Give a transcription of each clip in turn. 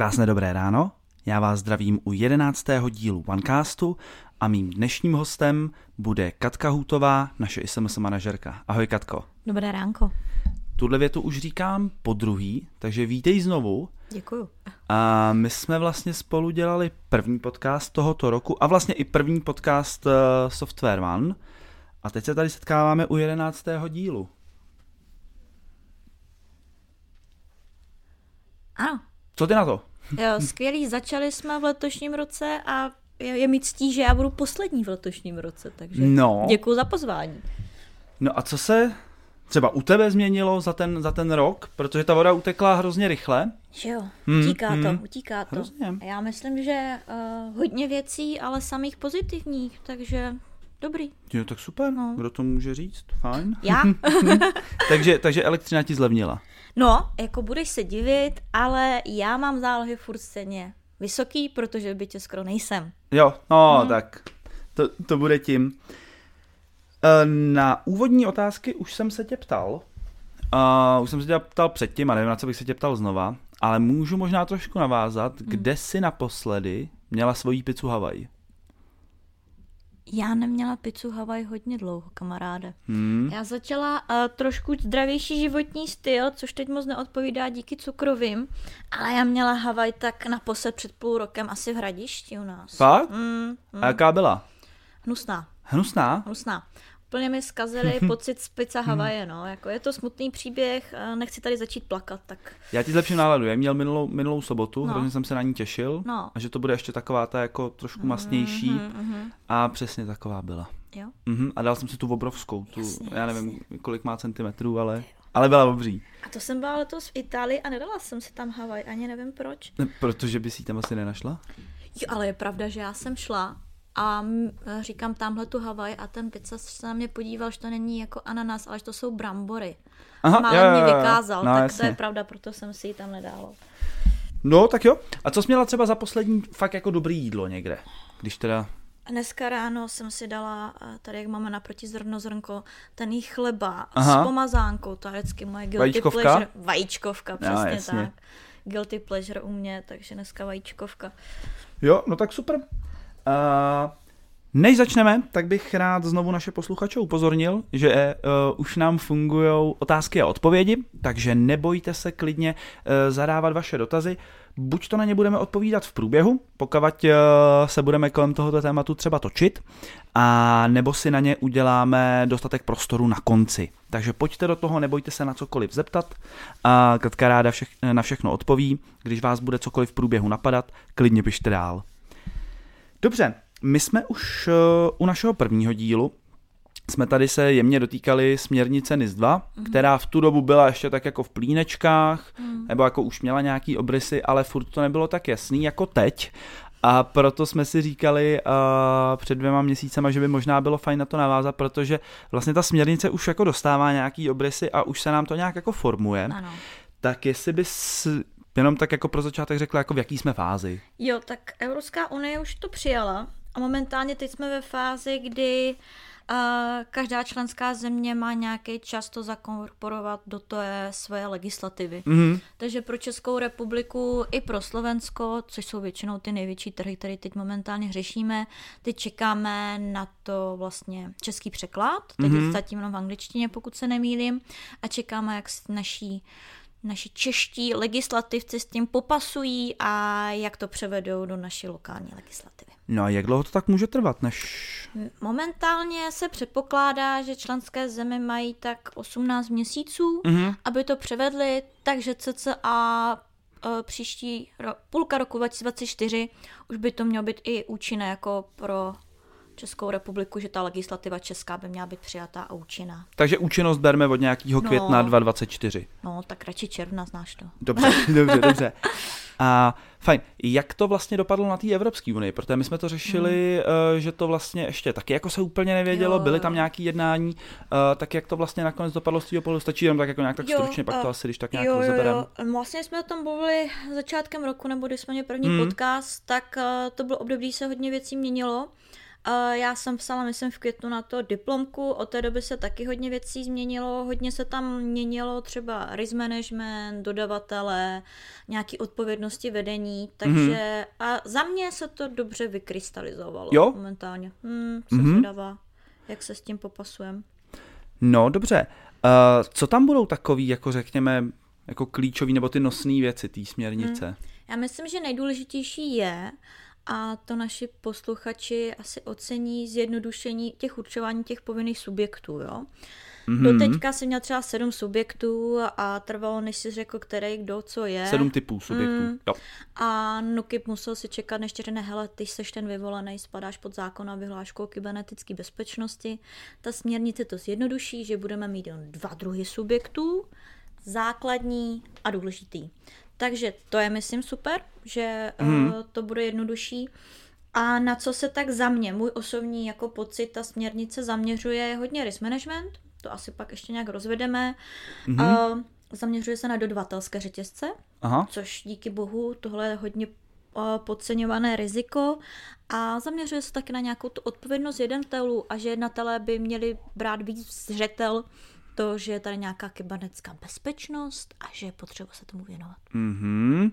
Krásné dobré ráno, já vás zdravím u jedenáctého dílu OneCastu a mým dnešním hostem bude Katka Hůtová, naše SMS manažerka. Ahoj Katko. Dobré ránko. Tuhle větu už říkám po druhý, takže vítej znovu. Děkuju. A my jsme vlastně spolu dělali první podcast tohoto roku a vlastně i první podcast uh, Software One. A teď se tady setkáváme u jedenáctého dílu. Ano. Co ty na to? Jo, skvělý. Začali jsme v letošním roce a je, je mi ctí, že já budu poslední v letošním roce, takže No. děkuji za pozvání. No a co se třeba u tebe změnilo za ten, za ten rok? Protože ta voda utekla hrozně rychle. Jo, Hmm, utíká to, hmm. utíká to. Hrozně. Já myslím, že uh, hodně věcí, ale samých pozitivních, takže dobrý. Jo, tak super. No. Kdo to může říct? Fajn. Já? takže, takže elektřina ti zlevnila. No, jako budeš se divit, ale já mám zálohy furt stejně vysoký, protože by tě skoro nejsem. Jo, no Mhm. tak to, to bude tím. E, Na úvodní otázky už jsem se tě ptal. Uh, už jsem se tě ptal předtím a nevím, na co bych se tě ptal znova, ale můžu možná trošku navázat, Mhm. kde jsi naposledy měla svoji pizzu Hawaii? Já neměla pizzu Hawaii hodně dlouho, kamaráde. Hmm. Já začala uh, trošku zdravější životní styl, což teď moc neodpovídá díky cukrovým, ale já měla Havaj tak naposled před půl rokem asi v Hradišti u nás. Fakt? Mm, mm, A jaká byla? hnusná, Hnusná? hnusná. Úplně mi zkazili pocit z pizza Havaje, no. Jako je to smutný příběh, eh, nechci tady začít plakat, tak Já ti zlepším náladu. Já měl minulou, minulou sobotu, No. hrozně jsem se na ní těšil. no. A že to bude ještě taková ta jako trošku masnější. Mhm, mhm. A přesně taková byla. Jo. Mhm, a dal jsem si tu obrovskou, tu, Jasně, já nevím, kolik má centimetrů, ale, ale byla obří. A to jsem byla letos v Itálii a nedala jsem si tam Havaj, ani nevím proč. Ne, protože by si ji tam asi nenašla? Jo, ale je pravda, že já jsem šla a mm, říkám tamhle tu Havaj a ten pizza se na mě podíval, že to není jako ananas, ale že to jsou brambory. Aha, Málem mě vykázal, no, tak jasně. to je pravda, proto jsem si ji tam nedala. No, tak jo. A co jsi měla třeba za poslední fakt jako dobrý jídlo někde? Když teda... Dneska ráno jsem si dala, eh, tady jak máme naproti zrno zrnko, ten jí chleba Aha. s pomazánkou, to je vždycky moje guilty Vajíčkovka? pleasure. Vajíčkovka, Jo, přesně jasně. tak. Guilty pleasure u mě, takže dneska vajíčkovka. Jo, no tak super. Uh, než začneme, tak bych rád znovu naše posluchače upozornil, že uh, už nám fungují otázky a odpovědi, takže nebojte se klidně uh, zadávat vaše dotazy. Buď to na ně budeme odpovídat v průběhu, pokud uh, se budeme kolem tohoto tématu třeba točit, a nebo si na ně uděláme dostatek prostoru na konci. Takže pojďte do toho, nebojte se na cokoliv zeptat. A Katka ráda všech, na všechno odpoví. Když vás bude cokoliv v průběhu napadat, klidně pište dál. Dobře, my jsme už uh, u našeho prvního dílu, jsme tady se jemně dotýkali směrnice NIS 2, mm-hmm. která v tu dobu byla ještě tak jako v plínečkách, mm. nebo jako už měla nějaký obrysy, ale furt to nebylo tak jasný jako teď. A proto jsme si říkali uh, před dvěma měsícema, že by možná bylo fajn na to navázat, protože vlastně ta směrnice už jako dostává nějaký obrysy a už se nám to nějak jako formuje. Ano. Tak jestli bys jenom tak jako pro začátek řekla, jako v jaký jsme fázi. Jo, tak Evropská unie už to přijala a momentálně teď jsme ve fázi, kdy uh, každá členská země má nějaký čas to zakorporovat do té své legislativy. Mhm. Takže pro Českou republiku i pro Slovensko, což jsou většinou ty největší trhy, které teď momentálně řešíme, teď čekáme na to vlastně český překlad, teď Mhm. mm-hmm. zatím jenom v angličtině, pokud se nemýlím, a čekáme, jak s naší naši čeští legislativci s tím popasují a jak to převedou do naší lokální legislativy. No a jak dlouho to tak může trvat, než... Momentálně se předpokládá, že členské země mají tak 18 měsíců, Mhm. aby to převedli, takže cca e, příští ro- půlka roku 2024 už by to mělo být i účinné jako pro Českou republiku, že ta legislativa česká by měla být přijatá a účinná. Takže účinnost berme od nějakého No. května 2024. No, tak radši června, znáš to. Dobře, dobře, dobře. A fajn, jak to vlastně dopadlo na té Evropské unii? Protože my jsme to řešili, hmm. že to vlastně ještě taky jako se úplně nevědělo, Jo, byly tam nějaké jednání, eh, tak jak to vlastně nakonec dopadlo z toho pohledu, stačí jenom tak jako nějak tak Jo, stručně, pak to a- asi když tak nějak jo, jo, jo. Vlastně jsme o tom mluvili začátkem roku, nebo když jsme měli první Hmm. podcast, tak to byl období, kdy se hodně věcí měnilo já jsem psala, myslím, v květnu na to diplomku, od té doby se taky hodně věcí změnilo, hodně se tam měnilo třeba risk management, dodavatele, nějaký odpovědnosti vedení, takže mm-hmm. a za mě se to dobře vykrystalizovalo jo? momentálně. Hmm, jsem mm-hmm. zvědavá, jak se s tím popasujem. No, dobře. Uh, co tam budou takový, jako řekněme, jako klíčový nebo ty nosné věci té směrnice? Hmm. Já myslím, že nejdůležitější je, a to naši posluchači asi ocení zjednodušení těch určování těch povinných subjektů, jo. Mm-hmm. Do teďka jsem měl třeba sedm subjektů a trvalo, než si řekl, který, kdo, co je. Sedm typů subjektů, mm. jo. A Nukip musel si čekat, než ti řekne, hele, ty jsi ten vyvolený, spadáš pod zákon a vyhlášku o kybernetické bezpečnosti. Ta směrnice to zjednoduší, že budeme mít jen dva druhy subjektů, základní a důležitý. Takže to je, myslím, super, že mm. uh, to bude jednodušší. A na co se tak za mě, můj osobní jako pocit, ta směrnice zaměřuje je hodně risk management, to asi pak ještě nějak rozvedeme. Mm-hmm. Uh, zaměřuje se na dodavatelské řetězce, Aha. což díky bohu tohle je hodně uh, podceňované riziko a zaměřuje se taky na nějakou tu odpovědnost jednatelů a že jednatelé by měli brát víc zřetel to, že je tady nějaká kybernetická bezpečnost a že je potřeba se tomu věnovat. Mm-hmm.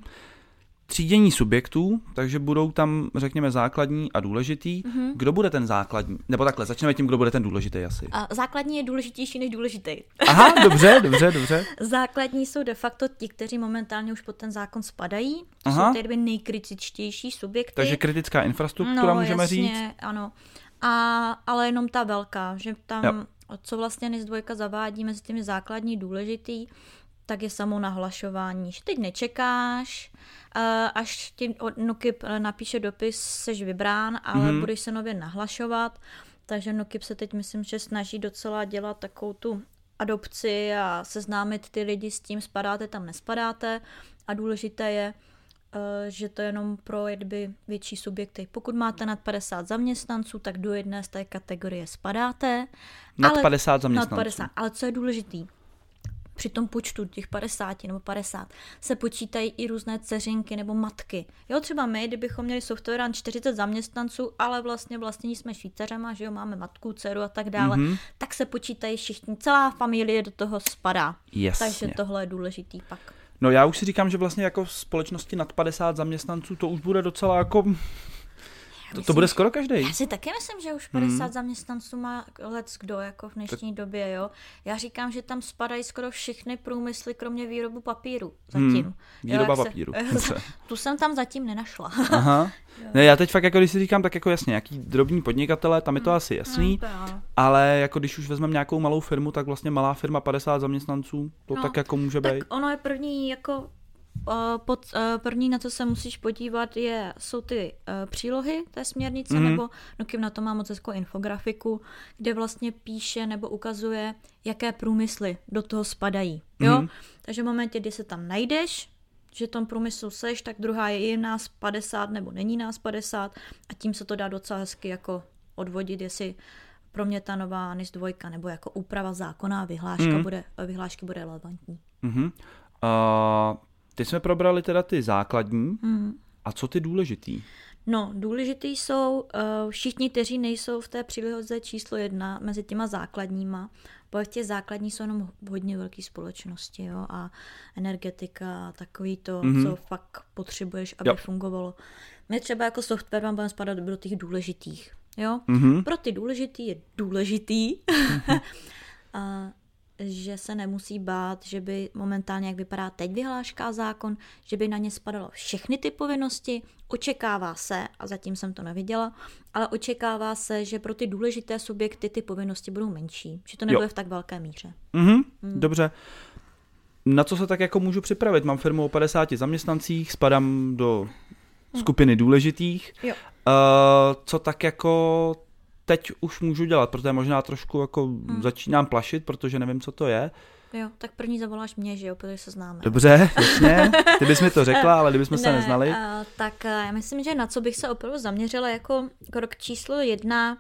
Třídění subjektů, takže budou tam, řekněme, základní a důležitý. Mm-hmm. Kdo bude ten základní? Nebo takhle, začneme tím, kdo bude ten důležitý asi. A základní je důležitější než důležitý. Aha, dobře, dobře, dobře. základní jsou de facto ti, kteří momentálně už pod ten zákon spadají. To Aha. jsou ty nejkritičtější subjekty. Takže kritická infrastruktura no, můžeme jasně, říct. ano. A, ale jenom ta velká, že tam jo co vlastně NIS 2 zavádí mezi těmi základní důležitý, tak je samo nahlašování. Že teď nečekáš, eh, až ti Nukip napíše dopis, seš vybrán, ale mm-hmm. budeš se nově nahlašovat. Takže Nukip se teď myslím, že snaží docela dělat takovou tu adopci a seznámit ty lidi s tím, spadáte tam, nespadáte. A důležité je, Eh, že to je jenom pro jedby větší subjekty. Pokud máte nad 50 zaměstnanců, tak do jedné z té kategorie spadáte. Nad ale, 50 zaměstnanců. Nad 50, ale co je důležitý, při tom počtu těch 50 nebo 50 se počítají i různé dceřinky nebo matky. Jo, třeba my, kdybychom měli software 40 zaměstnanců, ale vlastně vlastně jsme švýcařema, že jo, máme matku, dceru a tak dále, mm-hmm. tak se počítají všichni, celá familie do toho spadá. Jasně. Takže tohle je důležitý pak. No já už si říkám, že vlastně jako společnosti nad 50 zaměstnanců to už bude docela jako to, to bude skoro každý. Já si taky myslím, že už 50 hmm. zaměstnanců má let kdo jako v dnešní tak... době, jo. Já říkám, že tam spadají skoro všechny průmysly, kromě výrobu papíru zatím. Hmm. Výroba jo, papíru. Se, tu jsem tam zatím nenašla. Aha. Ne, já teď fakt jako když si říkám, tak jako jasně, nějaký drobní podnikatele, tam je to hmm. asi jasný, hmm, ale jako když už vezmeme nějakou malou firmu, tak vlastně malá firma 50 zaměstnanců, to no, tak jako může tak být. ono je první jako pod, první, na co se musíš podívat, je, jsou ty uh, přílohy té směrnice, mm-hmm. nebo no kým na to má moc hezkou infografiku, kde vlastně píše nebo ukazuje, jaké průmysly do toho spadají. Jo? Mm-hmm. Takže v momentě, kdy se tam najdeš, že tom průmyslu seš, tak druhá je je nás 50 nebo není nás 50 a tím se to dá docela hezky jako odvodit, jestli pro mě ta nová NIS 2 nebo jako úprava zákona a vyhláška mm. bude, vyhlášky bude relevantní. Mm-hmm. Uh, Teď jsme probrali teda ty základní. Mm. A co ty důležitý? No, důležitý jsou uh, všichni, kteří nejsou v té příloze číslo jedna mezi těma základníma. Bo těch základní jsou jenom hodně velké společnosti, jo, a energetika a takový to, mm-hmm. co fakt potřebuješ, aby jo. fungovalo. My třeba jako software vám budeme spadat do těch důležitých, jo. Mm-hmm. Pro ty důležitý je důležitý. Mm-hmm. a že se nemusí bát, že by momentálně, jak vypadá teď vyhláška zákon, že by na ně spadalo všechny ty povinnosti. Očekává se, a zatím jsem to neviděla, ale očekává se, že pro ty důležité subjekty ty povinnosti budou menší, že to nebude jo. v tak velké míře. Mm-hmm, mm. Dobře. Na co se tak jako můžu připravit? Mám firmu o 50 zaměstnancích, spadám do hm. skupiny důležitých. Jo. Uh, co tak jako teď už můžu dělat, protože možná trošku jako hmm. začínám plašit, protože nevím, co to je. Jo, tak první zavoláš mě, že jo, protože se známe. Dobře, jasně. Ty bys mi to řekla, ale kdybychom ne, se neznali. Uh, tak uh, já myslím, že na co bych se opravdu zaměřila jako krok číslo jedna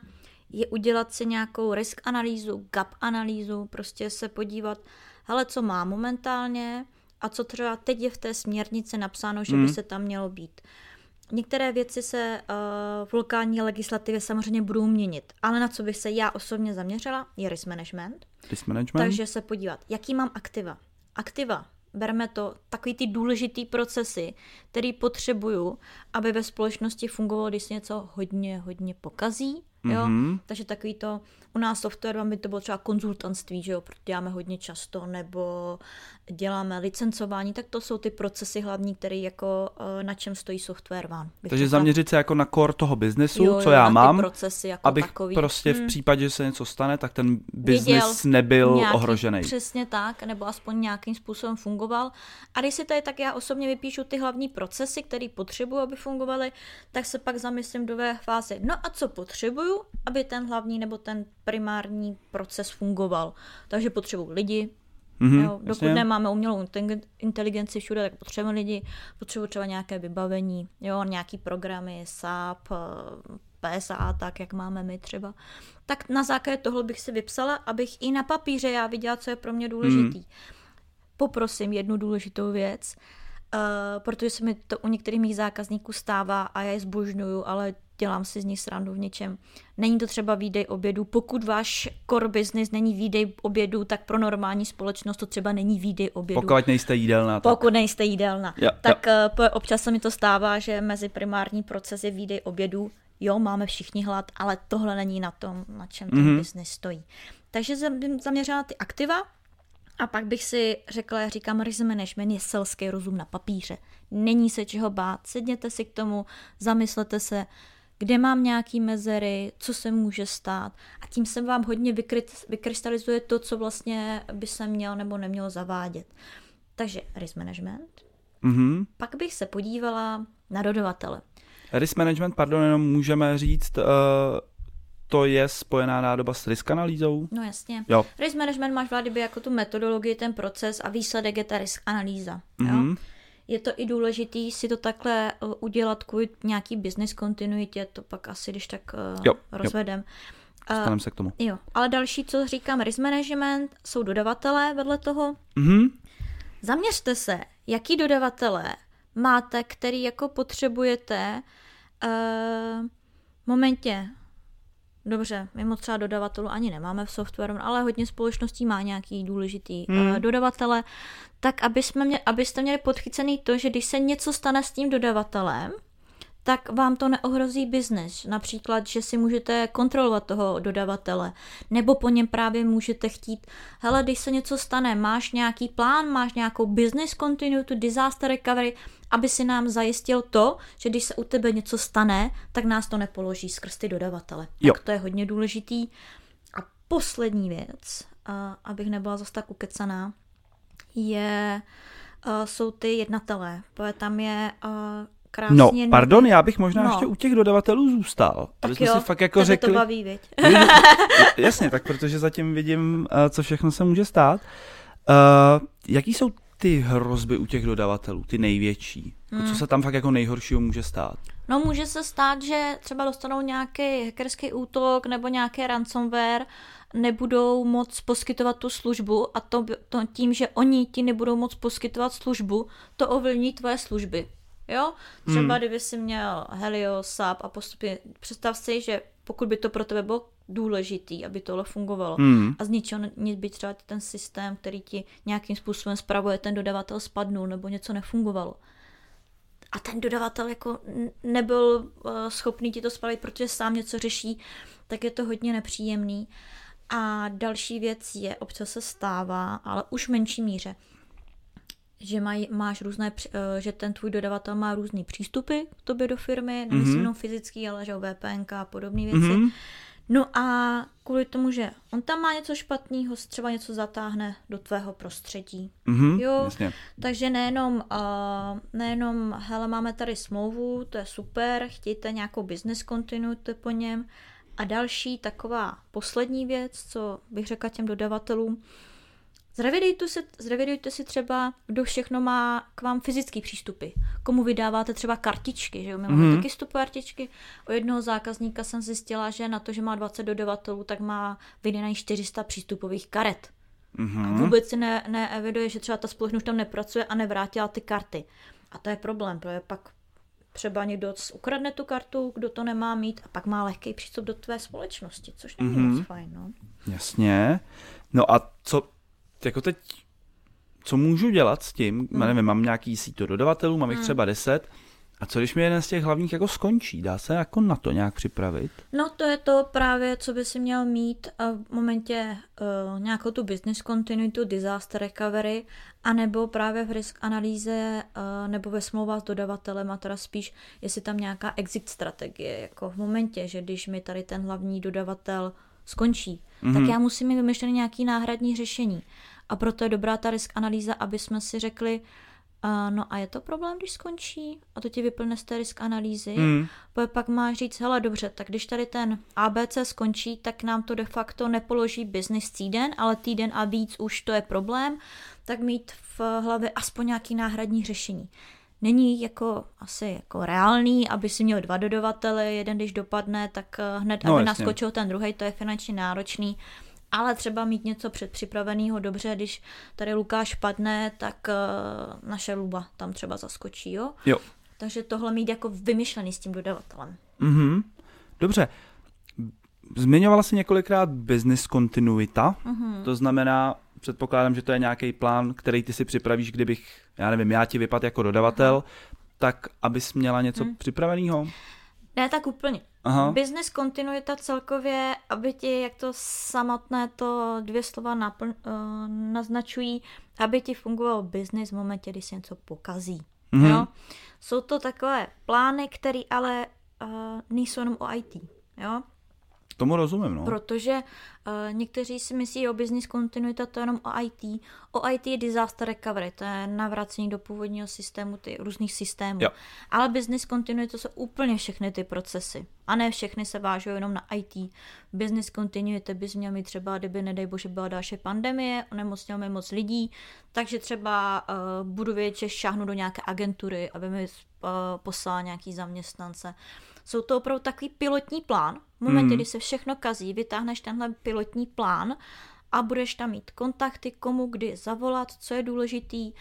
je udělat si nějakou risk analýzu, gap analýzu, prostě se podívat, hele, co má momentálně a co třeba teď je v té směrnici napsáno, že hmm. by se tam mělo být. Některé věci se uh, v lokální legislativě samozřejmě budou měnit, ale na co bych se já osobně zaměřila, je risk management. Risk management. Takže se podívat, jaký mám aktiva. Aktiva, berme to, takový ty důležitý procesy, který potřebuju, aby ve společnosti fungovalo, když se něco hodně, hodně pokazí, Jo? Mm-hmm. Takže takový to, u nás software by to bylo třeba konzultantství, že jo, protože děláme hodně často, nebo děláme licencování, tak to jsou ty procesy hlavní, které jako eh, na čem stojí software vám. Takže řekla. zaměřit se jako na core toho biznesu, jo, jo, co já mám, procesy jako abych takový. prostě v hmm. případě, že se něco stane, tak ten biznis nebyl nějaký, ohrožený. Přesně tak, nebo aspoň nějakým způsobem fungoval. A když si tady tak já osobně vypíšu ty hlavní procesy, které potřebuji, aby fungovaly, tak se pak zamyslím do fáze. No a co potřebuju, aby ten hlavní nebo ten primární proces fungoval. Takže potřebuji lidi, Mm-hmm, jo, dokud jasně. nemáme umělou inteligenci všude, tak potřebujeme lidi, potřebujeme třeba nějaké vybavení, jo, nějaký programy, SAP, PSA, tak jak máme my třeba. Tak na základě toho bych si vypsala, abych i na papíře já viděla, co je pro mě důležitý. Mm. Poprosím jednu důležitou věc, uh, protože se mi to u některých mých zákazníků stává a já je zbožňuju, ale dělám si z nich srandu v něčem. Není to třeba výdej obědu. Pokud váš core business není výdej obědu, tak pro normální společnost to třeba není výdej obědu. Pokud nejste jídelná. Tak. Pokud nejste jídelná. Jo, tak jo. Eh, občas se mi to stává, že mezi primární procesy výdej obědu, jo, máme všichni hlad, ale tohle není na tom, na čem ten mm-hmm. business stojí. Takže jsem zaměřila ty aktiva, a pak bych si řekla, já říkám, risk management je selský rozum na papíře. Není se čeho bát, sedněte si k tomu, zamyslete se, kde mám nějaký mezery, co se může stát a tím se vám hodně vykrystalizuje to, co vlastně by se měl nebo nemělo zavádět. Takže risk management. Mm-hmm. Pak bych se podívala na dodavatele. Risk management, pardon, jenom můžeme říct, uh, to je spojená nádoba s risk analýzou? No jasně. Jo. Risk management máš vlády jako tu metodologii, ten proces a výsledek je ta risk analýza. Mm-hmm. Jo? Je to i důležitý si to takhle uh, udělat kvůli nějaký business kontinuitě, to pak asi když tak uh, jo, rozvedem. Dostaneme se k tomu. Jo, ale další, co říkám, risk management, jsou dodavatelé vedle toho. Mm-hmm. Zaměřte se, jaký dodavatelé máte, který jako potřebujete uh, momentě Dobře, my moc třeba dodavatelů ani nemáme v softwaru, ale hodně společností má nějaký důležitý hmm. uh, dodavatele, tak aby jsme mě, abyste měli podchycený to, že když se něco stane s tím dodavatelem, tak vám to neohrozí biznes. Například, že si můžete kontrolovat toho dodavatele, nebo po něm právě můžete chtít, hele, když se něco stane, máš nějaký plán, máš nějakou business continuity, disaster recovery, aby si nám zajistil to, že když se u tebe něco stane, tak nás to nepoloží skrz ty dodavatele. Jo. Tak to je hodně důležitý. A poslední věc, a abych nebyla zase tak ukecaná, je, jsou ty jednatelé. Tam je krásně... No, pardon, já bych možná no. ještě u těch dodavatelů zůstal. Tak jsme jo, si fakt jako řekli... to baví, viď? Jasně, tak protože zatím vidím, co všechno se může stát. Uh, jaký jsou ty hrozby u těch dodavatelů, ty největší? Hmm. Co se tam fakt jako nejhoršího může stát? No může se stát, že třeba dostanou nějaký hackerský útok nebo nějaký ransomware, nebudou moc poskytovat tu službu a to, to tím, že oni ti nebudou moc poskytovat službu, to ovlivní tvoje služby. Jo? Třeba hmm. kdyby si měl Helio, SAP a postupně, představ si, že pokud by to pro tebe bylo důležitý, aby tohle fungovalo. Hmm. A z ničeho nic by třeba ten systém, který ti nějakým způsobem spravuje ten dodavatel spadnul nebo něco nefungovalo. A ten dodavatel jako nebyl uh, schopný ti to spravit, protože sám něco řeší, tak je to hodně nepříjemný. A další věc je, občas se stává, ale už v menší míře, že maj, máš různé, eh, že ten tvůj dodavatel má různé přístupy k tobě do firmy, nemyslím mm-hmm. jenom fyzický, ale že o VPN a podobné věci. Mm-hmm. No a kvůli tomu, že on tam má něco špatného, třeba něco zatáhne do tvého prostředí. Mm-hmm, jo, jasně. takže nejenom, uh, nejenom, hele, máme tady smlouvu, to je super, chtějte nějakou business continuity po něm. A další taková poslední věc, co bych řekla těm dodavatelům, Zrevidujte si, zrevidujte si třeba, kdo všechno má k vám fyzický přístupy. Komu vydáváte třeba kartičky, že jo? My máme mm. taky stup kartičky. O jednoho zákazníka jsem zjistila, že na to, že má 20 dodavatelů, tak má vydaný 400 přístupových karet. Mm-hmm. A vůbec si ne, neeviduje, že třeba ta společnost tam nepracuje a nevrátila ty karty. A to je problém, protože pak třeba někdo ukradne tu kartu, kdo to nemá mít a pak má lehký přístup do tvé společnosti, což není Mhm. moc fajn, no. Jasně. No a co, jako teď, co můžu dělat s tím, Hmm. nevím, mám nějaký síto dodavatelů, mám jich třeba 10, a co když mi jeden z těch hlavních jako skončí? Dá se jako na to nějak připravit? No to je to právě, co by si měl mít v momentě uh, nějakou tu business continuity, disaster recovery, anebo právě v risk analýze uh, nebo ve smlouvách s dodavatelem a teda spíš, jestli tam nějaká exit strategie, jako v momentě, že když mi tady ten hlavní dodavatel skončí, mm-hmm. tak já musím mít vymyšlené nějaké náhradní řešení. A proto je dobrá ta risk analýza, aby jsme si řekli, uh, no a je to problém, když skončí? A to ti vyplne z té risk analýzy. Mm. Protože pak máš říct, hele dobře, tak když tady ten ABC skončí, tak nám to de facto nepoloží business týden, ale týden a víc už to je problém, tak mít v hlavě aspoň nějaký náhradní řešení. Není jako asi jako reálný, aby si měl dva dodavatele, jeden když dopadne, tak eh, hned, No, aby jasně. naskočil ten druhý, to je finančně náročný. Ale třeba mít něco předpřipraveného dobře, když tady Lukáš padne, tak uh, naše Luba tam třeba zaskočí, jo? Jo. Takže tohle mít jako vymyšlený s tím dodavatelem. Mhm. Dobře. Zmiňovala jsi několikrát business continuita, Mhm. to znamená, předpokládám, že to je nějaký plán, který ty si připravíš, kdybych, já nevím, já ti vypad jako dodavatel, tak abys měla něco Mhm. připraveného? Ne, tak úplně. Aha. Business kontinuita celkově, aby ti, jak to samotné to dvě slova napl- uh, naznačují, aby ti fungoval business v momentě, kdy se něco pokazí. Mhm. Jo? Jsou to takové plány, které ale uh, nejsou jenom o IT. Jo? Tomu rozumím, no. Protože uh, někteří si myslí o business kontinuita to je jenom o IT. O IT je disaster recovery, to je navracení do původního systému, ty různých systémů. Jo. Ale business continuity to jsou úplně všechny ty procesy. A ne všechny se vážou jenom na IT. Business continuity bys měl mít třeba, kdyby nedej bože byla další pandemie, onemocněl mi moc lidí, takže třeba uh, budu vědět, že šáhnu do nějaké agentury, aby mi uh, poslala nějaký zaměstnance. Jsou to opravdu takový pilotní plán. V momentě, Mm. kdy se všechno kazí, vytáhneš tenhle pilotní plán a budeš tam mít kontakty, komu kdy zavolat, co je důležitý.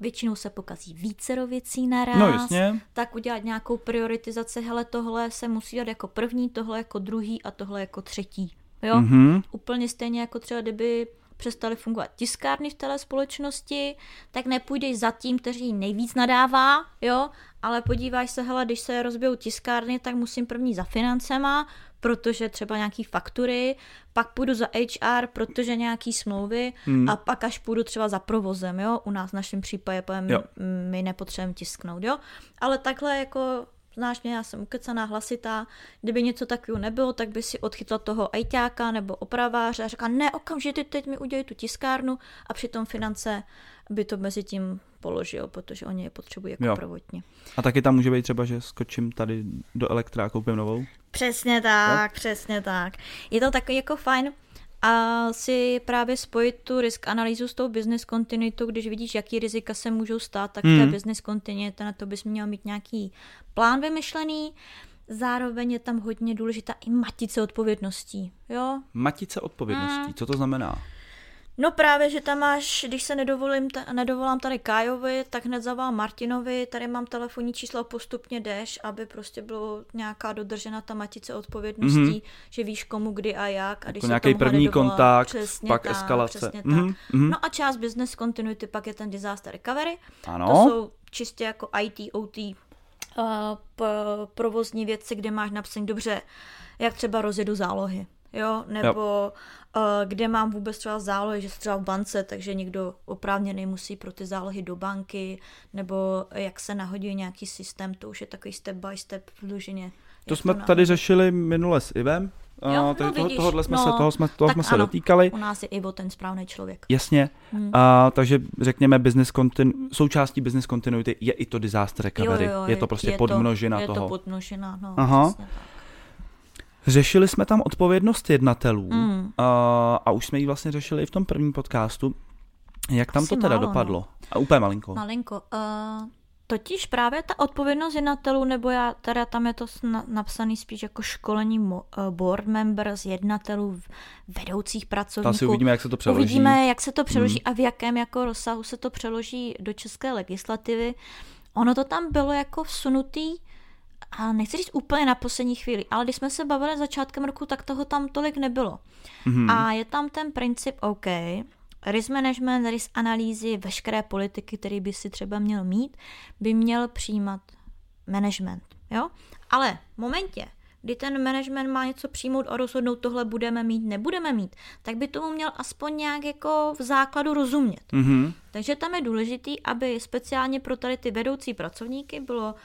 Většinou se pokazí vícero věcí naraz. No jasně. Tak udělat nějakou prioritizaci, hele, tohle se musí dát jako první, tohle jako druhý a tohle jako třetí. Jo? Mhm. Úplně stejně jako třeba, kdyby přestaly fungovat tiskárny v té společnosti, tak nepůjdeš za tím, který nejvíc nadává, jo, ale podíváš se, hele, když se rozbijou tiskárny, tak musím první za financema, protože třeba nějaký faktury, pak půjdu za HR, protože nějaký smlouvy Hmm. a pak až půjdu třeba za provozem, jo, u nás v našem případě povím, my nepotřebujeme tisknout, jo, ale takhle jako znáš mě, já jsem ukecaná, hlasitá, kdyby něco takového nebylo, tak by si odchytla toho ajťáka nebo opraváře a řekla, ne, okamžitě teď mi udělej tu tiskárnu a přitom finance by to mezi tím položil, protože oni je potřebují jako Jo. prvotně. A taky tam může být třeba, že skočím tady do elektra a koupím novou. Přesně tak, přesně tak. Je to takový jako fajn a si právě spojit tu risk analýzu s tou business continuitou, když vidíš, jaký rizika se můžou stát, tak v té Mhm. business continuity na to bys měl mít nějaký plán vymyšlený. Zároveň je tam hodně důležitá i matice odpovědností. Jo? Matice odpovědností, co to znamená? No právě, že tam máš, když se nedovolím, ta, nedovolám tady Kájovi, tak hned zavolám Martinovi, tady mám telefonní číslo a postupně jdeš, aby prostě bylo nějaká dodržena ta matice odpovědností, Mhm. mm-hmm. že víš komu, kdy a jak. A když Jako nějaký první kontakt, přesně pak tak, eskalace. Přesně Mhm, tak. mhm. No a část business continuity pak je ten disaster recovery. Ano. To jsou čistě jako IT, OT, uh, p- provozní věci, kde máš napsaný dobře, jak třeba rozjedu zálohy. Jo, nebo uh, kde mám vůbec třeba zálohy, že jsem třeba v bance, takže někdo oprávněný musí pro ty zálohy do banky, nebo jak se nahodí nějaký systém, to už je takový step by step vloženě. To jak jsme nahodit. tady řešili minule s Ivem. Jo, Jo, no toho, tohohle jsme no, se, toho jsme, toho jsme se ano. dotýkali. U nás je Ivo ten správný člověk. Jasně. Hmm. A, takže řekněme, business continu, součástí business continuity je i to disaster recovery. je to prostě podmnožina je toho. to podmnožina, no. Aha. přesně tak. Řešili jsme tam odpovědnost jednatelů Mm. a, a už jsme ji vlastně řešili i v tom prvním podcastu. Jak tam Asi to teda málo, dopadlo? no. A úplně malinko. Malinko. Uh, totiž právě ta odpovědnost jednatelů, nebo já, teda tam je to sna- napsaný spíš jako školení mo- uh, board members, jednatelů, vedoucích To pracovníků. asi uvidíme, jak se to přeloží. Uvidíme, jak se to přeloží Hmm. a v jakém jako rozsahu se to přeloží do české legislativy. Ono to tam bylo jako vsunutý a nechci říct úplně na poslední chvíli, ale když jsme se bavili začátkem roku, tak toho tam tolik nebylo. Mm-hmm. A je tam ten princip OK, risk management, risk analýzy, veškeré politiky, který by si třeba měl mít, by měl přijímat management. Jo? Ale v momentě, kdy ten management má něco přijmout a rozhodnout, tohle budeme mít, nebudeme mít, tak by tomu měl aspoň nějak jako v základu rozumět. Mm-hmm. Takže tam je důležitý, aby speciálně pro tady ty vedoucí pracovníky bylo uh,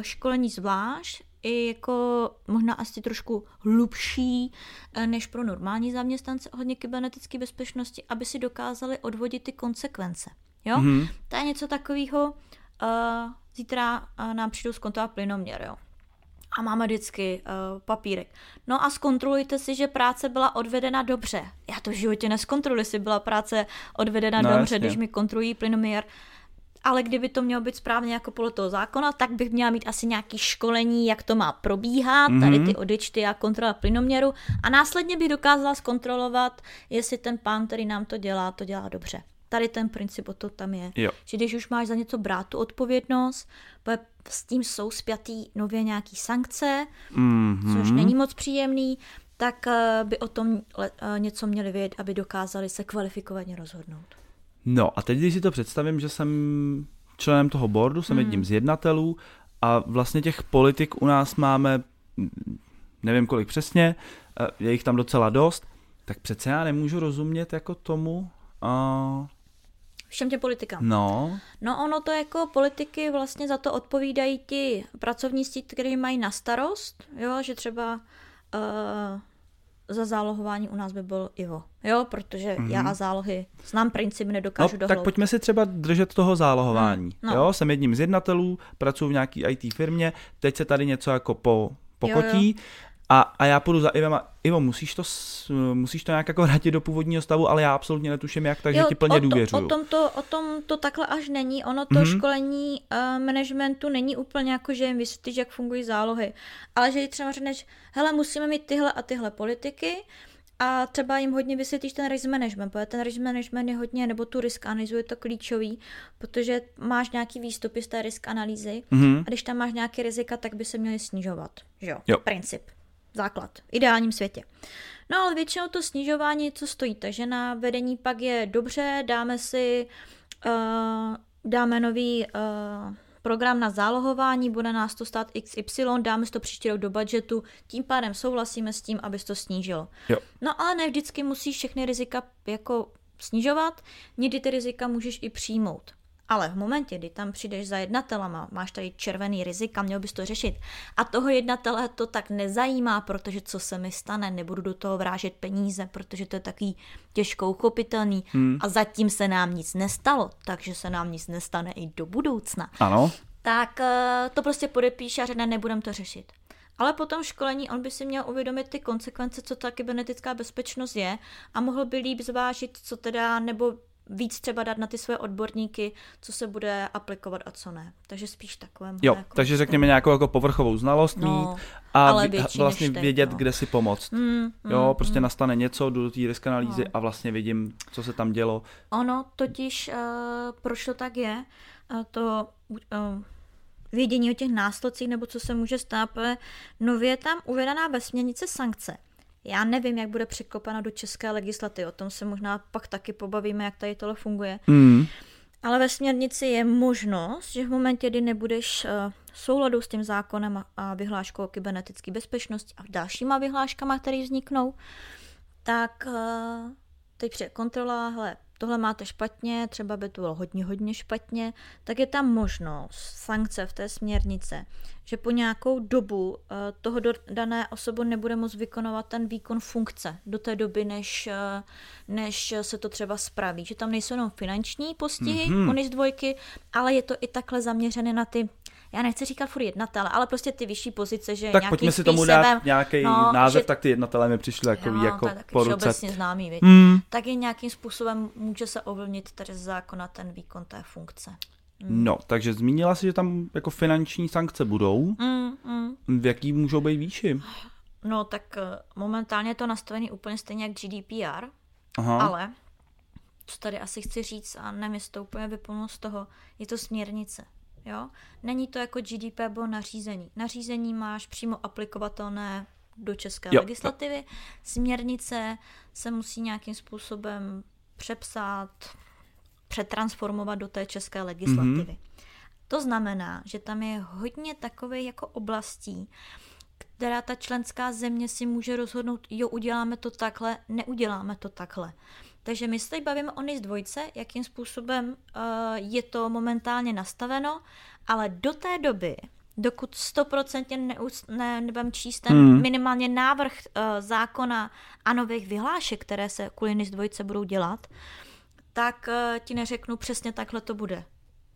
školení zvlášť, i jako možná asi trošku hlubší uh, než pro normální zaměstnance hodně kybernetické bezpečnosti, aby si dokázali odvodit ty konsekvence. Jo? Mm-hmm. To je něco takového, uh, zítra uh, nám přijdou zkontovat plynoměr, jo a máme vždycky uh, papírek. No a zkontrolujte si, že práce byla odvedena dobře. Já to v životě neskontroluji, jestli byla práce odvedena no, dobře, jasně. když mi kontrolují plynoměr. Ale kdyby to mělo být správně jako podle toho zákona, tak bych měla mít asi nějaký školení, jak to má probíhat, mm-hmm. tady ty odečty a kontrola plynoměru. A následně bych dokázala zkontrolovat, jestli ten pán, který nám to dělá, to dělá dobře. Tady ten princip o to tam je. Jo. Že když už máš za něco brát tu odpovědnost, s tím jsou spjatý nově nějaký sankce, mm-hmm. což není moc příjemný, tak eh, by o tom eh, něco měli vědět, aby dokázali se kvalifikovaně rozhodnout. No a teď, když si to představím, že jsem členem toho boardu, jsem mm. jedním z jednatelů a vlastně těch politik u nás máme, nevím kolik přesně, eh, je jich tam docela dost, tak přece já nemůžu rozumět jako tomu, uh, všem těm politikám. No. No ono to jako politiky vlastně za to odpovídají ti pracovníci, kteří mají na starost, jo, že třeba uh, za zálohování u nás by byl Ivo, jo, protože mm-hmm. já a zálohy znám princip, nedokážu no, dohloubit. Tak pojďme si třeba držet toho zálohování, mm, no. jo, jsem jedním z jednatelů, pracuji v nějaký IT firmě, teď se tady něco jako po, pokotí, jo, jo. A, a já půjdu za Ivem a Ivo, musíš to, musíš to nějak jako vrátit do původního stavu, ale já absolutně netuším jak, takže jo, ti plně o to, důvěřuju. O tom, to, o tom to takhle až není. Ono to mm-hmm. školení uh, managementu není úplně jako, že jim vysvětlíš, jak fungují zálohy. Ale že třeba řekneš, hele, musíme mít tyhle a tyhle politiky, a třeba jim hodně vysvětlíš ten risk management, protože ten risk management je hodně, nebo tu risk analýzu je to klíčový, protože máš nějaký výstupy z té risk analýzy mm-hmm. a když tam máš nějaké rizika, tak by se měly snižovat. Že jo? jo. Princip základ. V ideálním světě. No ale většinou to snižování, co stojí, takže na vedení pak je dobře, dáme si, uh, dáme nový uh, program na zálohování, bude nás to stát XY, dáme si to příští rok do budžetu, tím pádem souhlasíme s tím, abys to snížil. Jo. No ale ne vždycky musíš všechny rizika jako snižovat, někdy ty rizika můžeš i přijmout. Ale v momentě, kdy tam přijdeš za jednatelama, máš tady červený rizika, měl bys to řešit. A toho jednatele to tak nezajímá, protože co se mi stane, nebudu do toho vrážet peníze, protože to je takový těžko uchopitelný. Hmm. A zatím se nám nic nestalo, takže se nám nic nestane i do budoucna. Ano. Tak eh, to prostě podepíše a řekne, nebudem to řešit. Ale po tom školení on by si měl uvědomit ty konsekvence, co ta kybernetická bezpečnost je a mohl by líp zvážit, co teda, nebo víc třeba dát na ty své odborníky, co se bude aplikovat a co ne. Takže spíš takovém. Jo, jako takže řekněme nějakou jako povrchovou znalost no, mít a vlastně teď, vědět, no. kde si pomoct. Mm, mm, jo, prostě mm. nastane něco, jdu do té risk analýzy no. a vlastně vidím, co se tam dělo. Ono totiž, uh, proč to tak je, uh, to uh, vědění o těch následcích nebo co se může stát, nově tam uvedená ve směrnici sankce já nevím, jak bude překopena do české legislativy, o tom se možná pak taky pobavíme, jak tady tohle funguje. Mm. Ale ve směrnici je možnost, že v momentě, kdy nebudeš uh, souladu s tím zákonem a, a vyhláškou o kybernetické bezpečnosti a dalšíma vyhláškama, které vzniknou, tak uh, teď přijde kontrola, hele, tohle máte špatně, třeba by to bylo hodně, hodně špatně, tak je tam možnost sankce v té směrnice, že po nějakou dobu eh, toho dané osobu nebude moct vykonovat ten výkon funkce do té doby, než, eh, než se to třeba spraví. Že tam nejsou jenom finanční postihy mm-hmm. z dvojky, ale je to i takhle zaměřené na ty já nechci říkat furt jednatele, ale prostě ty vyšší pozice, že Tak pojďme si tomu dát nějaký no, název, že, tak ty jednatele mi přišly jako, no, jako po ruce. známý, věc. Mm. Tak je nějakým způsobem může se ovlivnit tady z zákona ten výkon té funkce. Mm. No, takže zmínila si, že tam jako finanční sankce budou. Mm, mm. V jaký můžou být výši? No, tak eh, momentálně je to nastavený úplně stejně jak GDPR, Aha. ale co tady asi chci říct a nevím, jestli to úplně vyplnu z toho, je to směrnice. Jo? Není to jako GDP bylo nařízení. Nařízení máš přímo aplikovatelné do české Jo, legislativy. Směrnice se musí nějakým způsobem přepsat, přetransformovat do té české legislativy. Mm-hmm. To znamená, že tam je hodně takových jako oblastí, která ta členská země si může rozhodnout, jo, uděláme to takhle, neuděláme to takhle. Takže my se teď bavíme o NIS dvojce, jakým způsobem uh, je to momentálně nastaveno, ale do té doby, dokud stoprocentně ne, nebudem číst ten Hmm. minimálně návrh uh, zákona a nových vyhlášek, které se kvůli NIS dvojce budou dělat, tak uh, ti neřeknu přesně takhle to bude.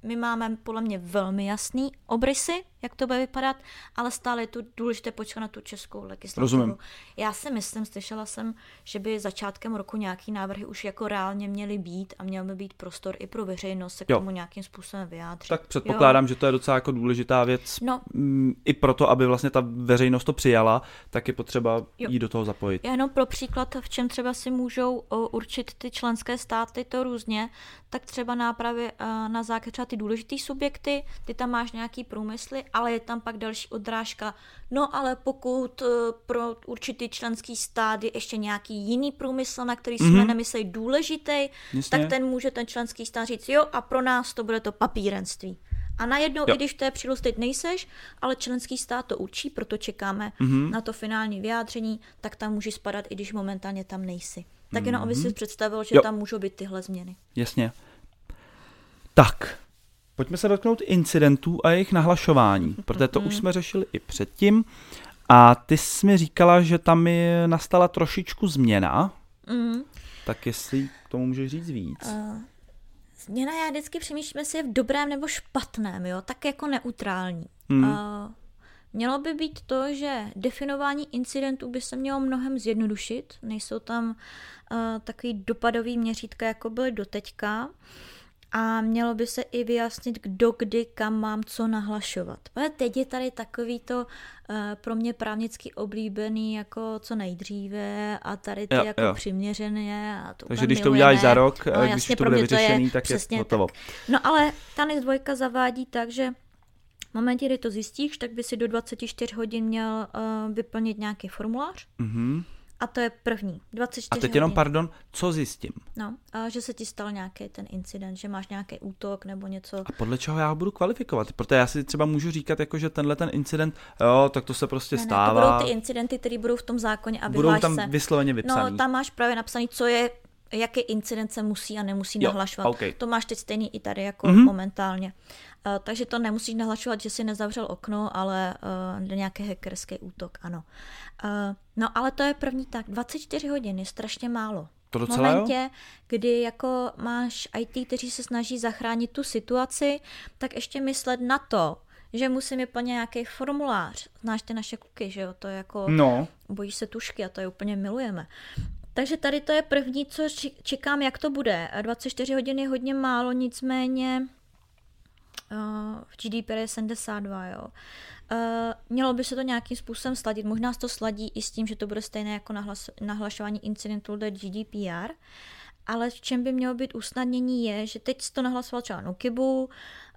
My máme podle mě velmi jasný obrysy, jak to bude vypadat, ale stále je tu důležité počkat na tu českou legislativu. Rozumím. Já si myslím, slyšela jsem, že by začátkem roku nějaký návrhy už jako reálně měly být a měl by být prostor i pro veřejnost se k Jo. tomu nějakým způsobem vyjádřit. Tak předpokládám, že to je docela jako důležitá věc. No. Mm, I proto, aby vlastně ta veřejnost to přijala, tak je potřeba Jo. jí do toho zapojit. Já jenom pro příklad, v čem třeba si můžou určit ty členské státy to různě, tak třeba nápravě eh, na základě třeba ty důležité subjekty, ty tam máš nějaký průmysly, ale je tam pak další odrážka. No ale pokud eh, pro určitý členský stát je ještě nějaký jiný průmysl, na který jsme Mhm. mm-hmm. nemysleli důležitý, Jasně. tak ten může ten členský stát říct, jo a pro nás to bude to papírenství. A najednou, Jo. i když v té příloze teď nejseš, ale členský stát to učí, proto čekáme Mhm. mm-hmm. na to finální vyjádření, tak tam můžeš spadat, i když momentálně tam nejsi. Tak jenom, aby si představil, že Mhm. Jo. tam můžou být tyhle změny. Jasně. Tak, pojďme se dotknout incidentů a jejich nahlašování, protože to už jsme řešili i předtím. A ty jsi mi říkala, že tam je nastala trošičku změna, Mm. tak jestli k tomu můžeš říct víc. Uh, změna, já vždycky přemýšlím, jestli je v dobrém nebo špatném, jo, tak jako neutrální. Hmm. Uh, mělo by být to, že definování incidentů by se mělo mnohem zjednodušit, nejsou tam uh, takový dopadový měřítka, jako byly doteďka. A mělo by se i vyjasnit, kdo kdy kam mám co nahlašovat. Ale teď je tady takový to uh, pro mě právnicky oblíbený jako co nejdříve a tady ty Jo, jako jo. přiměřené. A to Takže když to milujeme. uděláš za rok, no, když jasně, to bude mě to je vyřešený, tak je přesně hotovo. Tak. No ale ta NIS 2 zavádí tak, že v momentě, kdy to zjistíš, tak by si do 24 hodin měl uh, vyplnit nějaký formulář. Mhm. A to je první. 24 A teď hodin. jenom, pardon, co zjistím? No, a že se ti stal nějaký ten incident, že máš nějaký útok nebo něco. A podle čeho já ho budu kvalifikovat? Protože já si třeba můžu říkat, jako, že tenhle ten incident, jo, tak to se prostě Ne, ne, to stává. budou ty incidenty, které budou v tom zákoně a budou tam vysloveně vypsaný. No, tam máš právě napsaný, co je, jaký incident se musí a nemusí Jo, nahlašovat. OK. To máš teď stejný i tady jako Mhm. momentálně. Uh, takže to nemusíš nahlašovat, že si nezavřel okno, ale uh, nějaký hackerský útok, ano. Uh, no ale to je první tak. 24 hodin je strašně málo. To v jo. momentě, kdy jako máš IT, kteří se snaží zachránit tu situaci, tak ještě myslet na to, že musím vyplnit nějaký formulář. Znáš ty naše kluky, že jo? To je jako No, bojí se tušky a to je úplně milujeme. Takže tady to je první, co čekám, jak to bude. 24 hodin je hodně málo, nicméně v GDPR je 72, jo. Uh, mělo by se to nějakým způsobem sladit. Možná se to sladí i s tím, že to bude stejné jako nahlas, nahlašování incidentů do GDPR, ale v čem by mělo být usnadnění je, že teď to nahlasoval třeba Nokibu,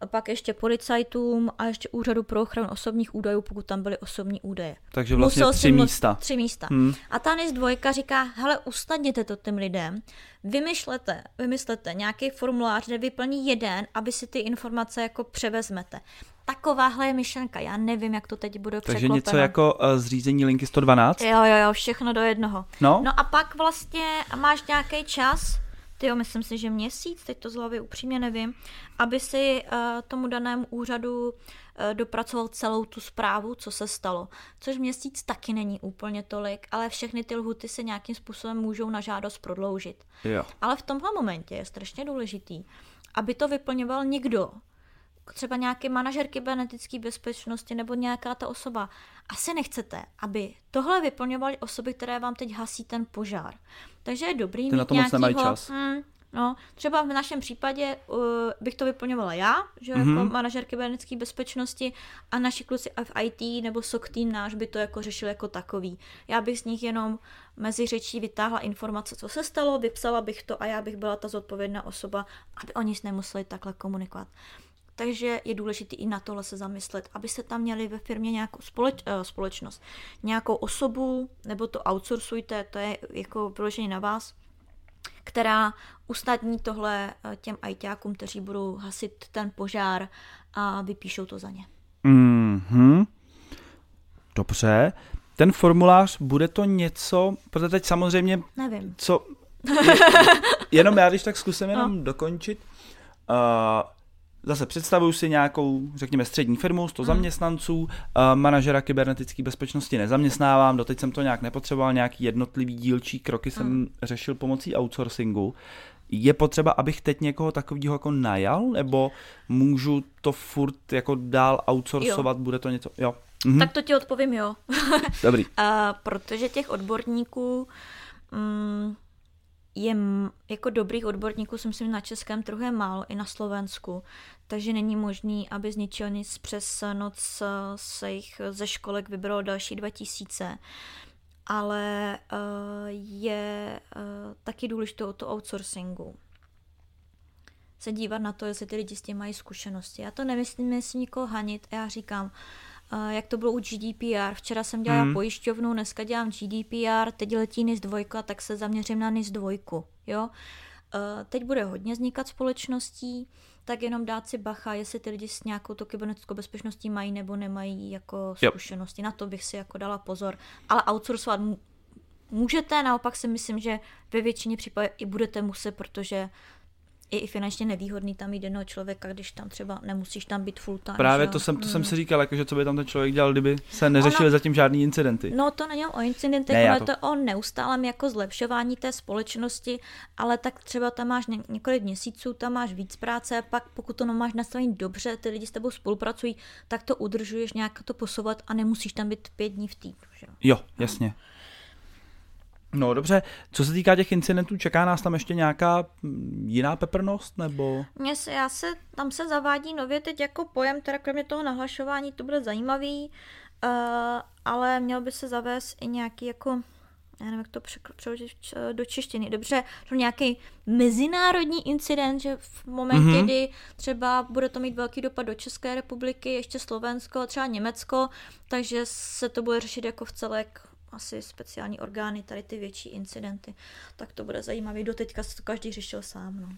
a pak ještě policajtům a ještě úřadu pro ochranu osobních údajů, pokud tam byly osobní údaje. takže vlastně Musel tři místa. Tři místa. Hmm. A ta NIS dvojka říká, hele, usnadněte to těm lidem, vymyšlete, vymyslete nějaký formulář, kde vyplní jeden, aby si ty informace jako převezmete. Takováhle je myšlenka, já nevím, jak to teď bude Takže překlopeno. něco jako uh, zřízení linky 112? Jo, jo, jo, všechno do jednoho. No. No a pak vlastně máš nějaký čas, ty jo, myslím si, že měsíc, teď to z hlavy upřímně nevím, aby si uh, tomu danému úřadu uh, dopracoval celou tu zprávu, co se stalo. Což měsíc taky není úplně tolik, ale všechny ty lhuty se nějakým způsobem můžou na žádost prodloužit. Jo. Ale v tomhle momentě je strašně důležitý, aby to vyplňoval někdo, třeba nějaký manažer kybernetické bezpečnosti nebo nějaká ta osoba. Asi nechcete, aby tohle vyplňovaly osoby, které vám teď hasí ten požár. Takže je dobrý Ty mít na to moc nemají nějakýho, čas. Hmm, no, třeba v našem případě uh, bych to vyplňovala já, že Mhm. jako manažer kybernetické bezpečnosti a naši kluci v IT nebo SOC tým náš by to jako řešil jako takový. Já bych z nich jenom mezi řečí vytáhla informace, co se stalo, vypsala bych to a já bych byla ta zodpovědná osoba, aby oni s nemuseli takhle komunikovat. Takže je důležité i na tohle se zamyslet, abyste tam měli ve firmě nějakou společ, uh, společnost, nějakou osobu, nebo to outsourcujte, to je jako vyloženě na vás, která usnadní tohle eh, těm ajťákům, kteří budou hasit ten požár a vypíšou to za ně. Mhm. Dobře. Ten formulář, bude to něco, protože teď samozřejmě, Nevím. co, jenom já když tak zkusím jenom no. dokončit. Uh, zase představuju si nějakou, řekněme, střední firmu, 100 hmm. zaměstnanců, uh, manažera kybernetické bezpečnosti nezaměstnávám, doteď jsem to nějak nepotřeboval, nějaký jednotlivý dílčí kroky jsem hmm. řešil pomocí outsourcingu. Je potřeba, abych teď někoho takového jako najal, nebo můžu to furt jako dál outsourcovat, jo. bude to něco, jo. Mhm. Tak to ti odpovím jo. Dobrý. uh, protože těch odborníků mm, je jako dobrých odborníků si myslím na českém trhu je málo, i na Slovensku, takže není možný, aby z ničeho nic přes noc eh, se jich ze školek vybralo další 2000 ale uh, je taky důležité o to outsourcingu. Se dívat na to, jestli ty lidi s tím mají zkušenosti. Já to nemyslím, jestli nikoho hanit. Já říkám, uh, jak to bylo u GDPR. Včera jsem dělala mm. pojišťovnu, dneska dělám GDPR, teď letí NIS 2, tak se zaměřím na NIS 2. Jo? Uh, teď bude hodně vznikat společností, tak jenom dát si bacha, jestli ty lidi s nějakou to kybernetickou bezpečností mají nebo nemají jako zkušenosti. Yep. Na to bych si jako dala pozor. Ale outsourcovat můžete, naopak si myslím, že ve většině případů i budete muset, protože je i finančně nevýhodný tam jít jednoho člověka, když tam třeba nemusíš tam být full time. Právě to jsem, to hmm. jsem si říkal, jako, že co by tam ten člověk dělal, kdyby se neřešily zatím žádný incidenty. No to není o incidentech, ne, to... je to o neustálém jako zlepšování té společnosti, ale tak třeba tam máš ně, několik měsíců, tam máš víc práce, pak pokud to máš nastavený dobře, ty lidi s tebou spolupracují, tak to udržuješ nějak to posouvat a nemusíš tam být pět dní v týdnu. Že? Jo, jasně. No. No dobře, co se týká těch incidentů, čeká nás tam ještě nějaká mm, jiná peprnost, nebo? Mně se, já se, tam se zavádí nově teď jako pojem, teda kromě toho nahlašování, to bude zajímavý, uh, ale měl by se zavést i nějaký jako, já nevím, jak to přeložit do češtiny, dobře, to nějaký mezinárodní incident, že v momentě, mm-hmm. kdy třeba bude to mít velký dopad do České republiky, ještě Slovensko, třeba Německo, takže se to bude řešit jako v celek asi speciální orgány, tady ty větší incidenty, tak to bude zajímavé. Doteďka se to každý řešil sám. No.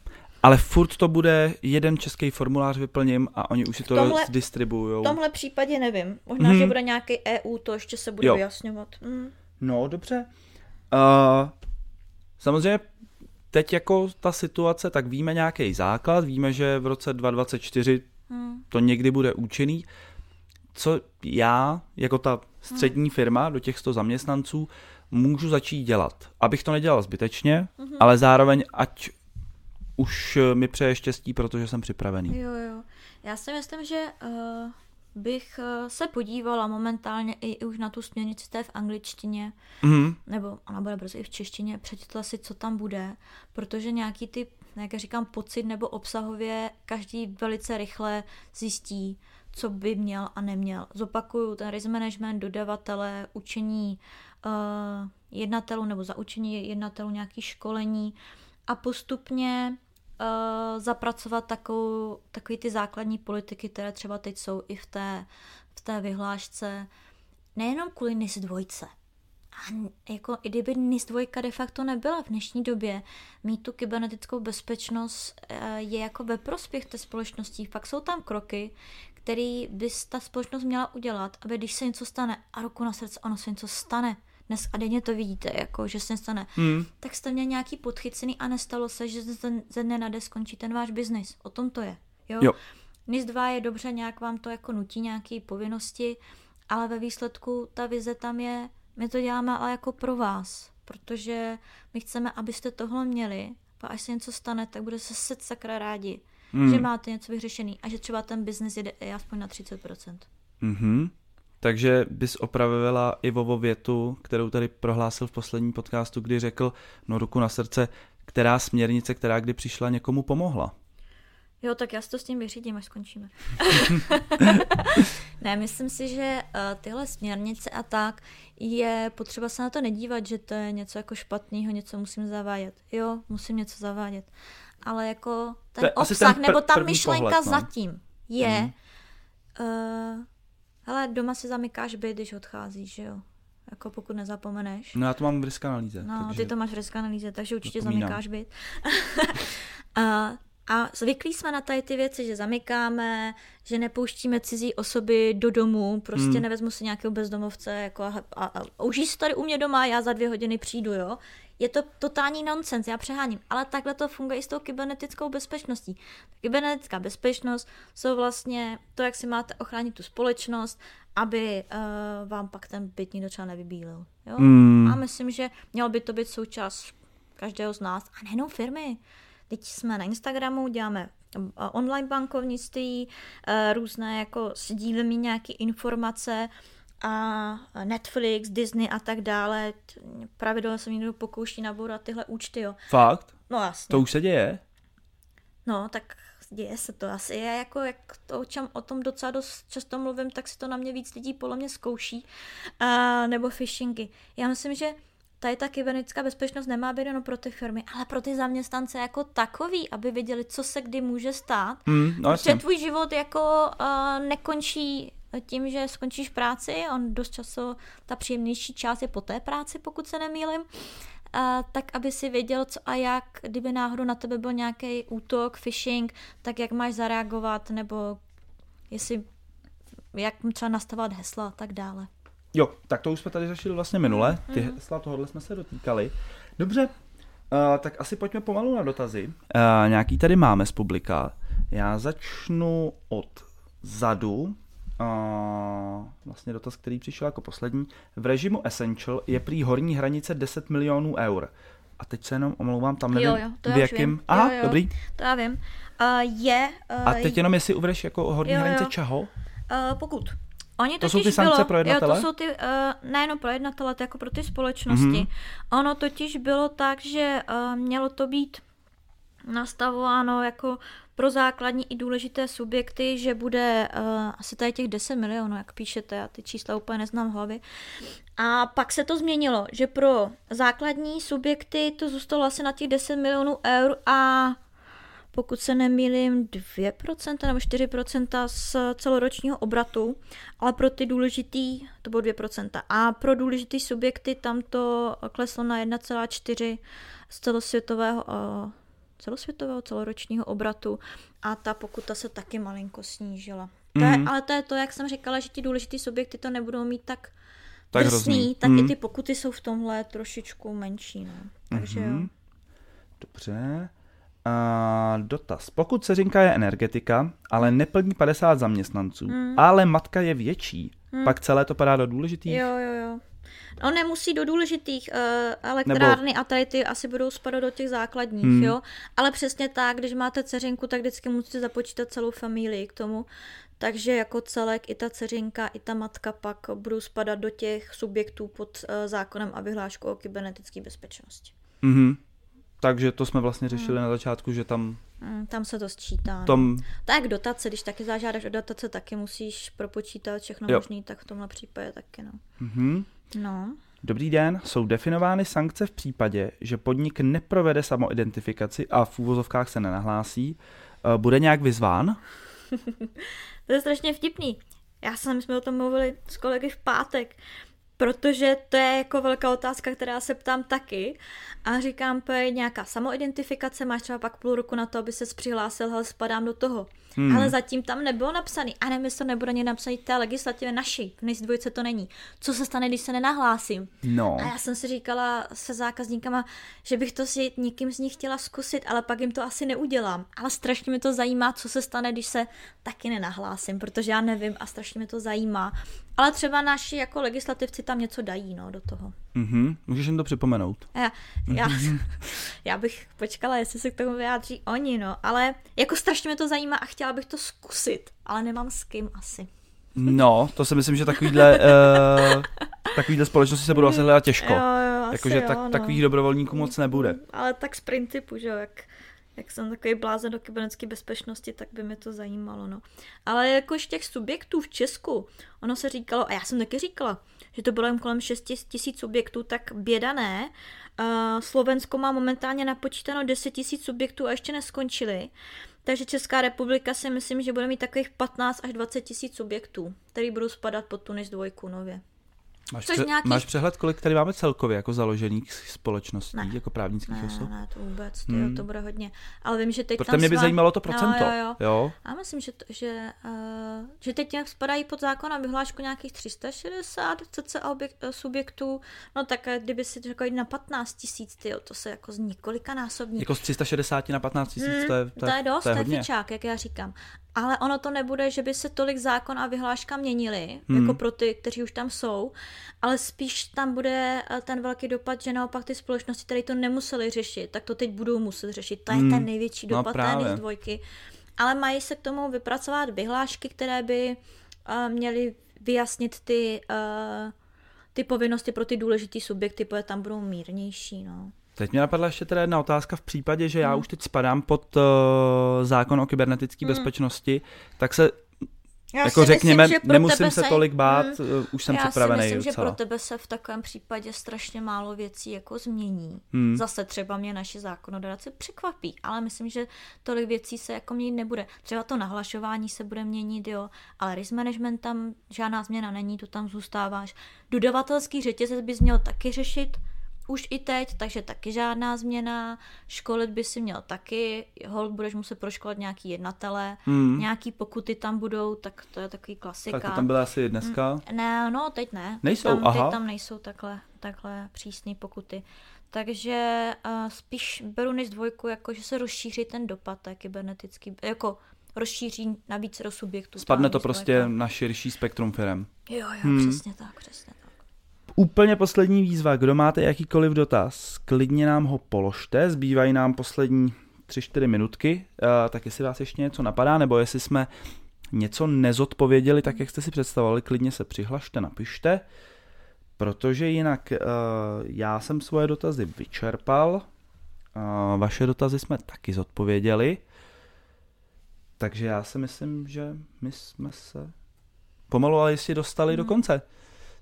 Ale furt to bude jeden český formulář vyplním a oni už si to tomhle, distribuují. V tomhle případě nevím. Možná, hmm. že bude nějaký EU, to ještě se bude jo. vyjasňovat. Hmm. No, dobře. Uh, samozřejmě teď jako ta situace, tak víme nějaký základ, víme, že v roce 2024 hmm. to někdy bude účinný. Co já, jako ta střední firma do těch 100 zaměstnanců můžu začít dělat. Abych to nedělal zbytečně, mm-hmm. ale zároveň ať už mi přeje štěstí, protože jsem připravený. Jo, jo. Já si myslím, že uh, bych uh, se podívala momentálně i, i už na tu směrnici té v angličtině, mm-hmm. nebo ona bude brzy i v češtině, přečetla si, co tam bude, protože nějaký ty, jak já říkám, pocit nebo obsahově každý velice rychle zjistí, co by měl a neměl. Zopakuju, ten risk management, dodavatele, učení uh, jednatelů nebo zaučení jednatelů, nějaké školení a postupně uh, zapracovat takovou, takový ty základní politiky, které třeba teď jsou i v té, v té vyhlášce, nejenom kvůli NIS dvojce, a jako i kdyby NIS 2 de facto nebyla v dnešní době, mít tu kybernetickou bezpečnost eh, je jako ve prospěch té společnosti. Pak jsou tam kroky, který by ta společnost měla udělat, aby když se něco stane, a ruku na srdce, ono se něco stane, dnes a denně to vidíte, jako, že se stane, hmm. tak jste měl nějaký podchycený a nestalo se, že ze dne na den skončí ten váš biznis. O tom to je. Jo? jo. NIS 2 je dobře, nějak vám to jako nutí nějaké povinnosti, ale ve výsledku ta vize tam je, my to děláme ale jako pro vás, protože my chceme, abyste tohle měli, a až se něco stane, tak bude se sakra rádi mm. že máte něco vyřešený a že třeba ten biznis jde i aspoň na 30%. Mm-hmm. Takže bys opravila Ivovo větu, kterou tady prohlásil v posledním podcastu, kdy řekl, no ruku na srdce, která směrnice, která kdy přišla, někomu pomohla. Jo, tak já si to s tím vyřídím, až skončíme. ne, myslím si, že uh, tyhle směrnice a tak je potřeba se na to nedívat, že to je něco jako špatného, něco musím zavádět. Jo, musím něco zavádět ale jako ten obsah, ten pr- nebo ta myšlenka pohled, no. zatím. je, mm. uh, hele, doma si zamykáš byt, když odcházíš, že jo? Jako pokud nezapomeneš. No já to mám v risk analýze. No, takže... ty to máš v risk analýze, takže určitě Zapomínám. zamykáš byt. a, a zvyklí jsme na tady ty věci, že zamykáme, že nepouštíme cizí osoby do domu, prostě Hmm. nevezmu si nějakého bezdomovce jako a, a, a, užij si tady u mě doma, já za dvě hodiny přijdu, jo. Je to totální nonsens, já přeháním, ale takhle to funguje i s tou kybernetickou bezpečností. Kybernetická bezpečnost jsou vlastně to, jak si máte ochránit tu společnost, aby uh, vám pak ten byt nikdo třeba nevybílil. Jo? Hmm. A myslím, že mělo by to být součást každého z nás a nejenom firmy. Teď jsme na Instagramu, děláme uh, online bankovnictví, uh, různé jako sdílíme nějaké informace a Netflix, Disney a tak dále. Pravidelně se mi někdo pokouší nabourat tyhle účty, jo. Fakt? No jasně. To už se děje? No, tak děje se to asi. Já jako, jak to, o, čem, o tom docela dost často mluvím, tak si to na mě víc lidí podle mě zkouší. A, nebo phishingy. Já myslím, že tady ta kybernetická bezpečnost nemá být jenom pro ty firmy, ale pro ty zaměstnance jako takový, aby věděli, co se kdy může stát. Hmm, no Protože tvůj život jako uh, nekončí tím, že skončíš práci, on dost často, ta příjemnější část je po té práci, pokud se nemýlim, a tak aby si věděl, co a jak, kdyby náhodou na tebe byl nějaký útok, phishing, tak jak máš zareagovat, nebo jestli, jak třeba nastavovat hesla a tak dále. Jo, tak to už jsme tady řešili vlastně minule. Ty Mhm. hesla, tohohle jsme se dotýkali. Dobře, uh, tak asi pojďme pomalu na dotazy. Uh, nějaký tady máme z publika. Já začnu od zadu. Uh, vlastně dotaz, který přišel jako poslední. V režimu Essential je prý horní hranice 10 milionů eur. A teď se jenom omlouvám, tam nevím, Jo, jo, to já v už jakém... vím. Aha, Jo, jo. dobrý. To já vím. Uh, je... Uh, A teď jenom jestli uvedeš jako horní Jo, jo. hranice čeho? Uh, pokud. Oni To jsou ty sankce bylo, pro jednatele? Jo, to jsou ty, uh, nejenom pro jednatele, to jako pro ty společnosti. Mhm. Mm-hmm. Ono totiž bylo tak, že uh, mělo to být nastavováno jako pro základní i důležité subjekty, že bude uh, asi tady těch 10 milionů, jak píšete, já ty čísla úplně neznám v hlavě. A pak se to změnilo, že pro základní subjekty to zůstalo asi na těch 10 milionů eur a pokud se nemýlím, 2% nebo 4% z celoročního obratu, ale pro ty důležitý, to bylo 2%. A pro důležitý subjekty tam to kleslo na 1,4 z celosvětového, eh, celosvětového celoročního obratu a ta pokuta se taky malinko snížila. To je, Mhm. ale to je to, jak jsem říkala, že ti důležitý subjekty to nebudou mít tak, Tak drsný, hrozný. tak Mhm. i ty pokuty jsou v tomhle trošičku menší. No. Takže jo. Mhm. Dobře. A dotaz. Pokud seřinka je energetika, ale neplní 50 zaměstnanců, Mm. ale matka je větší, pak celé to padá do důležitých? Jo, jo, jo. No nemusí do důležitých uh, elektrárny Nebo... a tady ty asi budou spadat do těch základních, Hmm. jo. Ale přesně tak, když máte dceřinku, tak vždycky musíte započítat celou familii k tomu. Takže jako celek i ta dceřinka, i ta matka pak budou spadat do těch subjektů pod uh, zákonem a vyhláškou o kybernetické bezpečnosti. Mhm. Takže to jsme vlastně řešili na začátku, že tam Mm, tam se to sčítá. no. tom... Tak dotace, když taky zažádáš o dotace, taky musíš propočítat všechno Jo. možné, tak v tomhle případě taky, no. Mhm. No, Dobrý den, jsou definovány sankce v případě, že podnik neprovede samoidentifikaci a v úvozovkách se nenahlásí. Eh, Bude nějak vyzván? To je strašně vtipný. Já jsem, my jsme o tom mluvili s kolegy v pátek, protože to je jako velká otázka, která se ptám taky. A říkám, to je nějaká samoidentifikace, máš třeba pak půl roku na to, aby se přihlásil, hele, spadám do toho. Hmm. Ale zatím tam nebylo napsaný. A nevím, jestli to nebude ani napsaný té legislativě naší. V NIS dvojce to není. Co se stane, když se nenahlásím? No. A já jsem si říkala se zákazníkama, že bych to si někým z nich chtěla zkusit, ale pak jim to asi neudělám. Ale strašně mi to zajímá, co se stane, když se taky nenahlásím, protože já nevím a strašně mě to zajímá. Ale třeba naši jako legislativci tam něco dají no, do toho. Mhm. Můžeš jim to připomenout? Já, já, já bych počkala, jestli se k tomu vyjádří oni, no, ale jako strašně mě to zajímá a chtěla bych to zkusit, ale nemám s kým asi. No, to si myslím, že takovýhle, uh, takovýhle společnosti se budou asi hledat těžko. Jo, jo, Jakože tak, no. takových dobrovolníků moc nebude. Ale tak z principu, že jo, jak, jak jsem takový blázen do kybernetické bezpečnosti, tak by mě to zajímalo, no. Ale jakož těch subjektů v Česku, ono se říkalo, a já jsem taky říkala, že to bylo jen kolem 6 tisíc subjektů, tak běda ne. Uh, Slovensko má momentálně napočítáno 10 tisíc subjektů a ještě neskončili. Takže Česká republika si myslím, že bude mít takových 15 až 20 tisíc subjektů, který budou spadat pod Tunis dvojku nově. Máš, Což pře- nějakých- máš přehled, kolik tady máme celkově jako založených společností, Ne. jako právnických Ne, osob? ne, to vůbec, ty, Hmm. jo, to bude hodně. Ale vím, že teď Protože tam mě by svá- zajímalo to procento. Jo, jo, jo. jo? A myslím, že, to, že, uh, že teď nějak spadají pod zákon a vyhlášku nějakých 360 cca objek, eh, subjektů, no tak eh, kdyby si řekl na 15 tisíc, to se jako z několika násobní. Jako z 360 na 15 tisíc, Mm, to je, to je dost, to je to je hodně. fičák, jak já říkám. Ale ono to nebude, že by se tolik zákon a vyhláška měnily, Hmm. jako pro ty, kteří už tam jsou, ale spíš tam bude eh, ten velký dopad, že naopak ty společnosti, které to nemuseli řešit, tak to teď budou muset řešit. To je Hmm. ten největší No dopad té právě. NIS dvojky. Ale mají se k tomu vypracovat vyhlášky, které by uh, měly vyjasnit ty, uh, ty povinnosti pro ty důležité subjekty, protože tam budou mírnější. No. Teď mě napadla ještě teda jedna otázka v případě, že já Hmm. už teď spadám pod uh, zákon o kybernetické Hmm. bezpečnosti, tak se, Já jako řekněme, myslím, že nemusím tebe se tolik bát, uh, už jsem Já připravený si myslím, že docela. pro tebe se v takovém případě strašně málo věcí jako změní. Hmm. Zase třeba mě naši zákonodárci překvapí, ale myslím, že tolik věcí se jako měnit nebude. Třeba to nahlašování se bude měnit, jo, ale risk management tam žádná změna není, to tam zůstáváš. Dodavatelský řetězec bys měl taky řešit, už i teď, takže taky žádná změna. Školit by si měl taky, hold budeš muset proškolit nějaký jednatele, Hmm. nějaký pokuty tam budou, tak to je takový klasika. Tak to tam byla asi dneska. Ne, no, teď ne. Nejsou, teď tam, aha. Teď tam nejsou takhle, takhle přísné pokuty. Takže uh, spíš beru než dvojku, jako že se rozšíří ten dopad té kybernetický, jako rozšíří na více do subjektů. Spadne to prostě dvojka. na širší spektrum firm. Jo, jo, Hmm. přesně tak, přesně tak. Úplně poslední výzva. Kdo máte jakýkoliv dotaz, klidně nám ho položte. Zbývají nám poslední 3-4 minutky. Uh, tak jestli vás ještě něco napadá, nebo jestli jsme něco nezodpověděli, tak jak jste si představovali, klidně se přihlašte, napište. Protože jinak uh, já jsem svoje dotazy vyčerpal. Uh, vaše dotazy jsme taky zodpověděli. Takže já si myslím, že my jsme se pomalu ale jistě dostali do Mhm. konce.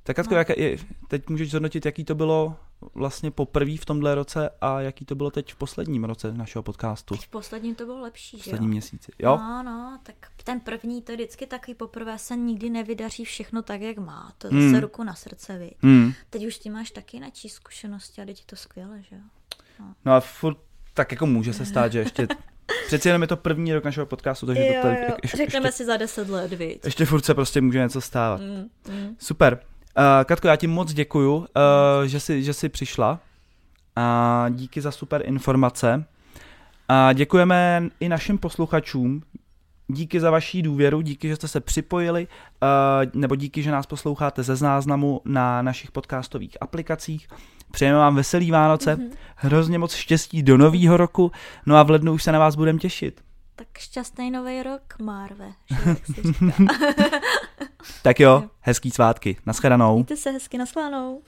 Tak Katko, No. jak, je, teď můžeš zhodnotit, jaký to bylo vlastně poprvé v tomhle roce a jaký to bylo teď v posledním roce našeho podcastu, Teď v posledním to bylo lepší, v že posledním jo? měsíci. Jo? No, no, tak ten první to je vždycky takový poprvé se nikdy nevydaří všechno tak, jak má. To je Hmm. zase ruku na srdce, viď. Hmm. Teď už ty máš taky načí zkušenosti a teď je to skvěle, že jo? No a furt tak jako může se stát, že ještě přeci jenom je to první rok našeho podcastu, takže to tady, ještě, Řekneme ještě, si za deset let, viď. ještě furt se prostě může něco stávat. Mm, mm. Super. Uh, Katko, já ti moc děkuju, uh, že, jsi, že jsi přišla. A díky za super informace. A děkujeme i našim posluchačům. Díky za vaší důvěru, díky, že jste se připojili, uh, nebo díky, že nás posloucháte ze záznamu na našich podcastových aplikacích. Přejeme vám veselý Vánoce, Mhm. hrozně moc štěstí do nového roku, no a v lednu už se na vás budeme těšit. Tak šťastný nový rok, Marve, že jak se říká. Tak jo, hezký svátky, nashledanou. Mějte se hezky, naschledanou.